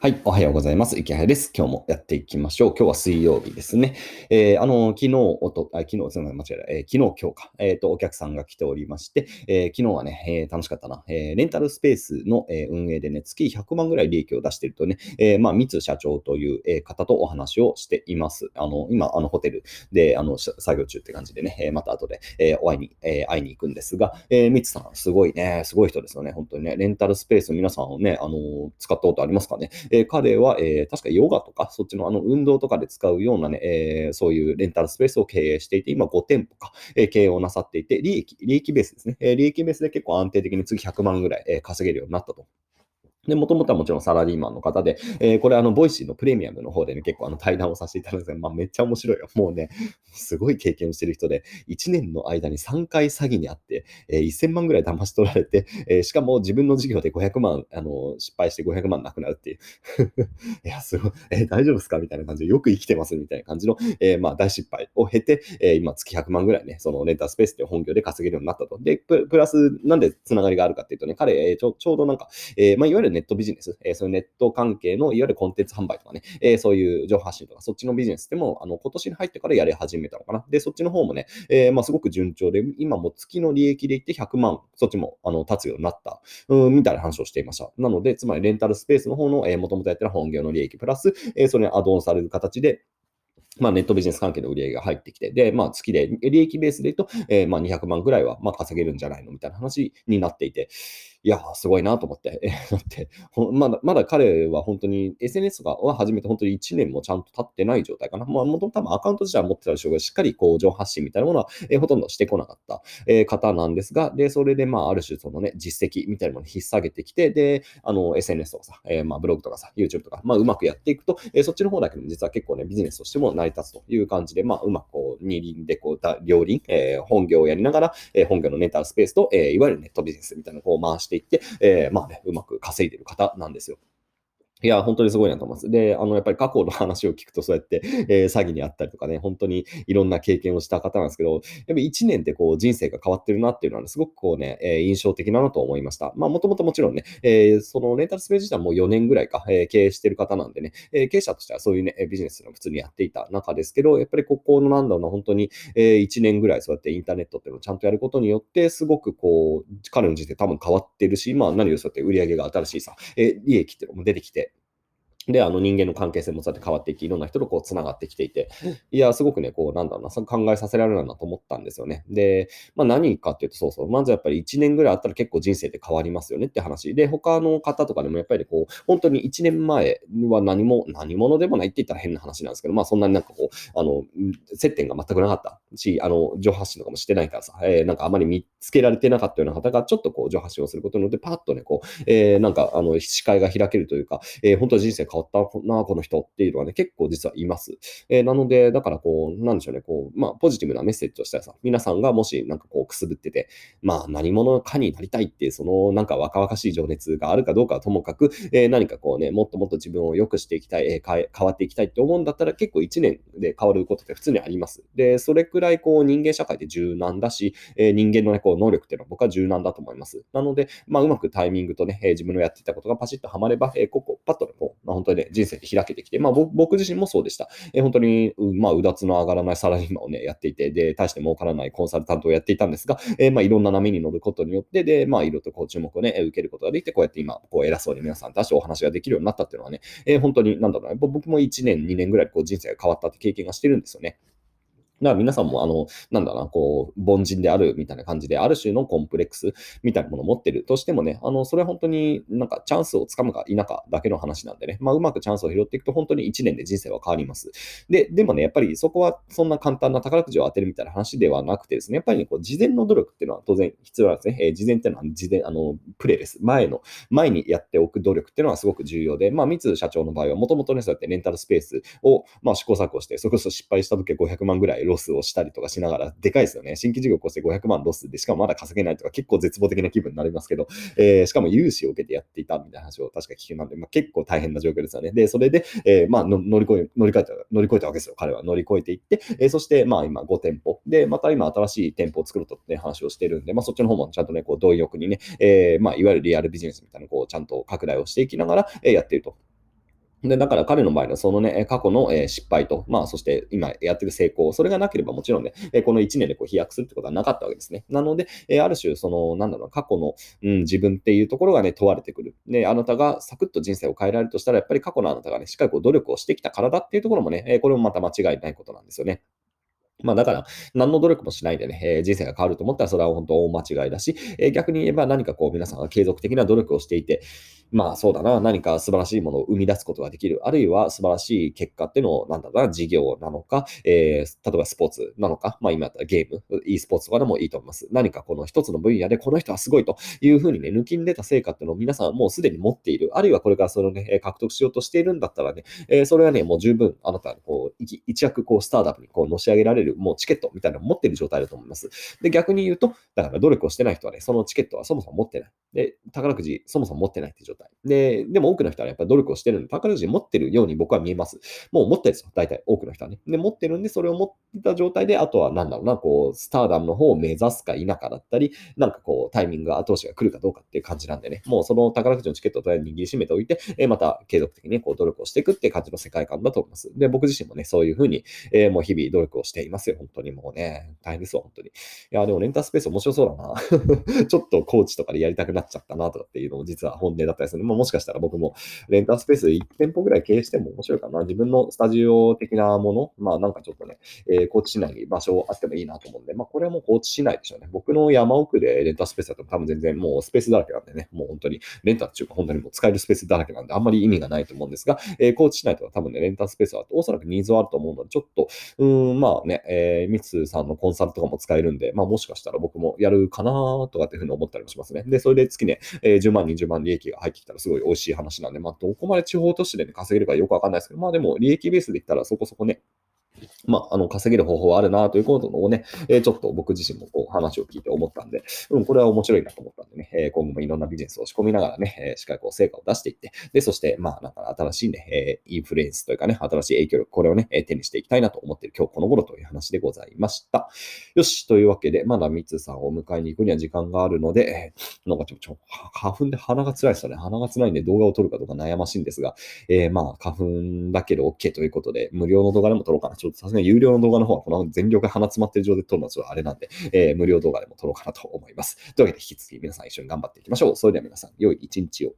はい、おはようございます。池早です。今日もやっていきましょう。今日は水曜日ですね。えー、あの、昨日、おと、あ昨日、すみません、間違えない。えー、昨日、今日か。えっ、ー、と、お客さんが来ておりまして、えー、昨日はね、えー、楽しかったな。えー、レンタルスペースの、えー、運営でね、月100万ぐらい利益を出しているとね、えー、まあ、三津社長という、えー、方とお話をしています。あの、今、あの、ホテルで、あの、作業中って感じでね、えー、また後で、えー、お会いに、えー、会いに行くんですが、えー、三津さん、すごいね、すごい人ですよね。本当にね、レンタルスペース、皆さんをね、あの、使ったことありますかね？えー、彼は、えー、確かヨガとか、そっちのあの運動とかで使うようなね、えー、そういうレンタルスペースを経営していて、今5店舗か、えー、経営をなさっていて、利益、利益ベースですね。えー、利益ベースで結構安定的に月100万ぐらい、えー、稼げるようになったと。で、もともとはもちろんサラリーマンの方で、えー、これあの、 Voicy のプレミアムの方でね、結構あの対談をさせていただいて、まあめっちゃ面白いよ。もうね、すごい経験をしてる人で、1年の間に3回詐欺にあって、えー、1000万ぐらい騙し取られて、えー、しかも自分の事業で500万、あの、失敗して500万なくなるっていう。いや、すごい、えー、大丈夫ですか？みたいな感じで、よく生きてますみたいな感じの、えー、まあ大失敗を経て、えー、今月100万ぐらいね、そのレンタルスペースで本業で稼げるようになったと。で、プラス、なんでつながりがあるかっていうとね、彼、えー、ちょちょうどなんか、えー、まあいわゆるねネットビジネス、えーそういうネット関係のいわゆるコンテンツ販売とかね、えー、そういう情報発信とか、そっちのビジネスでも、あの、今年に入ってからやり始めたのかな。で、そっちの方もね、えー、まあ、すごく順調で、今も月の利益でいって100万、そっちも、あの、立つようになった、うん、みたいな話をしていました。なので、つまりレンタルスペースの方の、えー、もともとやってる本業の利益プラス、えー、それにアドオンされる形で、まあ、ネットビジネス関係の売り上げが入ってきて、で、まあ、月で利益ベースで言うと、えー、まあ、200万ぐらいは、まあ、稼げるんじゃないのみたいな話になっていて、いや、すごいなと思って、えー、だってまだ、まだ彼は本当に SNS がは始めて本当に1年もちゃんと経ってない状態かな。まあ、もともと多分アカウント自体は持ってたでしょうが、しっかりこう、情発信みたいなものは、えー、ほとんどしてこなかった、えー、方なんですが、で、それで、まあ、ある種、そのね、実績みたいなものを引っ提げてきて、で、あの、SNS とかさ、えー、まあ、ブログとかさ、YouTube とか、まあ、うまくやっていくと、えー、そっちの方だけでも実は結構ね、ビジネスとしても成り立つという感じで、まあ、うまくこう、二輪でこう、両輪、えー、本業をやりながら、えー、本業のネタスペースと、えー、いわゆるネットビジネスみたいなのを回していって、えー、まあね、うまく稼いでる方なんですよ。いや、本当にすごいなと思います。で、あの、やっぱり過去の話を聞くと、そうやって、えー、詐欺にあったりとかね、本当にいろんな経験をした方なんですけど、やっぱり1年でこう人生が変わってるなっていうのは、ね、すごくこうね、えー、印象的なのと思いました。まあ、もともともちろんね、えー、そのレンタルスペース自体も4年ぐらいか、えー、経営してる方なんでね、えー、経営者としてはそういうね、ビジネスの普通にやっていた中ですけど、やっぱりここのなんだろうな、本当に、えー、1年ぐらいそうやってインターネットっていうのをちゃんとやることによって、すごくこう、彼の人生多分変わってるし、まあ何よそうやって売り上げが新しいさ、えー、利益っていうのも出てきて、で、あの人間の関係性もそうやって変わっていき、いろんな人とこう繋がってきていて、いや、すごくね、こう、なんだろうな、考えさせられるなと思ったんですよね。で、まあ何かっていうと、そうそう、まずやっぱり1年ぐらいあったら結構人生って変わりますよねって話。で、他の方とかでもやっぱりこう、本当に1年前は何も、何者でもないって言ったら変な話なんですけど、まあそんなになんかこう、あの、接点が全くなかったし、あの、上発信とかもしてないからさ、えー、なんかあまり見つけられてなかったような方が、ちょっとこう、上発信をすることによって、パッとね、こう、えー、なんか、あの、視界が開けるというか、えー、本当に人生変わったな、この人っていうのはね、結構実はいます。えー、なので、だからこう、なんでしょうね、こう、まあ、ポジティブなメッセージとしてはさ、皆さんがもしなんかこう、くすぶってて、まあ、何者かになりたいっていう、そのなんか若々しい情熱があるかどうかはともかく、えー、何かこうね、もっともっと自分を良くしていきたい、えー、変わっていきたいって思うんだったら、結構1年で変わることって普通にあります。で、それくらいこう、人間社会で柔軟だし、えー、人間のね、こう、能力っていうのは僕は柔軟だと思います。なので、まあ、うまくタイミングとね、え、自分のやっていたことがパシッとはまれば、えー、ここ、パッとね、こう、まあ、本当にね、人生で開けてきて、まあ、僕自身もそうでした。えー、本当に、まあ、うだつの上がらないサラリーマンをね、やっていて、で、大して儲からないコンサルタントをやっていたんですが、えー、まあ、いろんな波に乗ることによって、で、まあ、いろいろとこう注目をね、受けることができて、こうやって今、こう偉そうに皆さんとしてお話ができるようになったっていうのはね、えー、本当に、なんだろうな、僕も1年、2年ぐらいこう人生が変わったって経験がしてるんですよね。だから皆さんも、あの、なんだな、こう、凡人であるみたいな感じで、ある種のコンプレックスみたいなものを持ってるとしてもね、あの、それは本当になんかチャンスをつかむか否かだけの話なんでね、まあ、うまくチャンスを拾っていくと本当に1年で人生は変わります。で、でもね、やっぱりそこはそんな簡単な宝くじを当てるみたいな話ではなくてですね、やっぱりね、こう、事前の努力っていうのは当然必要なんですね。えー、事前っていうのは、事前、あの、プレイです。前の、前にやっておく努力っていうのはすごく重要で、まあ、三津社長の場合はもともとね、そうやってレンタルスペースを、まあ、試行錯誤して、それこそ失敗した時は500万ぐらいロスをしたりとかしながら、でかいですよね。新規事業を起こして500万ロスで、しかもまだ稼げないとか、結構絶望的な気分になりますけど、えー、しかも融資を受けてやっていたみたいな話を確か聞くなんで、まあ、結構大変な状況ですよね。で、それで、えー、まあ乗り越え、乗り越えた、乗り越えたわけですよ。彼は乗り越えていって、えー、そして、まあ今5店舗。で、また今新しい店舗を作るとね、話をしてるんで、まあそっちの方もちゃんとね、こう、貪欲にね、えー、まあいわゆるリアルビジネスみたいな、こう、ちゃんと拡大をしていきながら、えー、やっていると。で、だから彼の場合のそのね、過去の失敗と、まあ、そして今やってる成功、それがなければもちろんね、この1年でこう飛躍するってことはなかったわけですね。なので、ある種、その、なんだろう、過去の、うん、自分っていうところがね、問われてくる。で、あなたがサクッと人生を変えられるとしたら、やっぱり過去のあなたがね、しっかりこう努力をしてきたからだっていうところもね、これもまた間違いないことなんですよね。まあだから、何の努力もしないでね、えー、人生が変わると思ったらそれは本当大間違いだし、えー、逆に言えば何かこう皆さんが継続的な努力をしていて、まあそうだな、何か素晴らしいものを生み出すことができる、あるいは素晴らしい結果っていうのを、なんだろうな、事業なのか、えー、例えばスポーツなのか、まあ今だったらゲーム、e スポーツとかでもいいと思います。何かこの一つの分野でこの人はすごいというふうにね、抜きん出た成果っていうのを皆さんはもうすでに持っている、あるいはこれからそのね、獲得しようとしているんだったらね、えー、それはね、もう十分あなたこう一躍こうスターダムにこうのし上げられる、もうチケットみたいなのを持ってる状態だと思います。で、逆に言うと、だから努力をしてない人はね、そのチケットはそもそも持ってない。で、宝くじそもそも持ってないっていう状態。で、でも多くの人はやっぱり努力をしてるんで、宝くじ持ってるように僕は見えます。もう持ってるんですよ、大体多くの人はね。で、持ってるんで、それを持ってた状態で、あとはなんだろうな、こう、スターダムの方を目指すか否かだったり、なんかこう、タイミングが後押しが来るかどうかっていう感じなんでね、もうその宝くじのチケットをとりあえず握りしめておいて、えまた継続的にこう努力をしていくっていう感じの世界観だと思います。で、僕自身もね、そういうふうに、え、もう日々努力をしていますよ、本当にもうね、大変ですわ、本当に。いや、でもレンタスペース面白そうだな。ちょっとコーチとかでやりたくなっちゃったなとかっていうのも実は本音だったりする。まあ、もしかしたら僕もレンタスペース1店舗ぐらい経営しても面白いかな。自分のスタジオ的なもの、まあなんかちょっとね、えー、高知市内に場所あってもいいなと思うんで、まあこれはもう高知市内でしょうね。僕の山奥でレンタスペースだと多分全然もうスペースだらけなんでね、もう本当にレンタっていうか本当にもう使えるスペースだらけなんであんまり意味がないと思うんですが、えー、高知市内とか多分ね、レンタスペースはおそらくニーズはあると思うので、ちょっと、うん、まあね、えー、ミツさんのコンサルとかも使えるんで、まあもしかしたら僕もやるかなとかっていうふうに思ったりもしますね。で、それで月ね、えー、10万、20万利益が入ってきたらすごい美味しい話なんで、まあどこまで地方都市でね、稼げるかよくわかんないですけど、まあでも利益ベースで言ったらそこそこね、まあ、あの、稼げる方法はあるなということをね、えー、ちょっと僕自身もこう話を聞いて思ったんで、うん、これは面白いなと思ったんでね、えー、今後もいろんなビジネスを仕込みながらね、えー、しっかりこう成果を出していって、で、そして、まあ、なんか新しいね、えインフルエンスというかね、新しい影響力、これをね、え手にしていきたいなと思っている今日この頃という話でございました。よし、というわけで、まだミツさんを迎えに行くには時間があるので、えなんかちょ、ちょ、花粉で鼻が辛いですよね。鼻が辛いんで動画を撮るかどうか悩ましいんですが、えまあ、花粉だけど OK ということで、無料の動画でも撮ろうかな。ちょっとさすがに有料の動画の方はこの全力で鼻詰まってる状態で撮るのはちょっとあれなんで、えー、無料動画でも撮ろうかなと思います。というわけで引き続き皆さん一緒に頑張っていきましょう。それでは皆さん、良い一日を。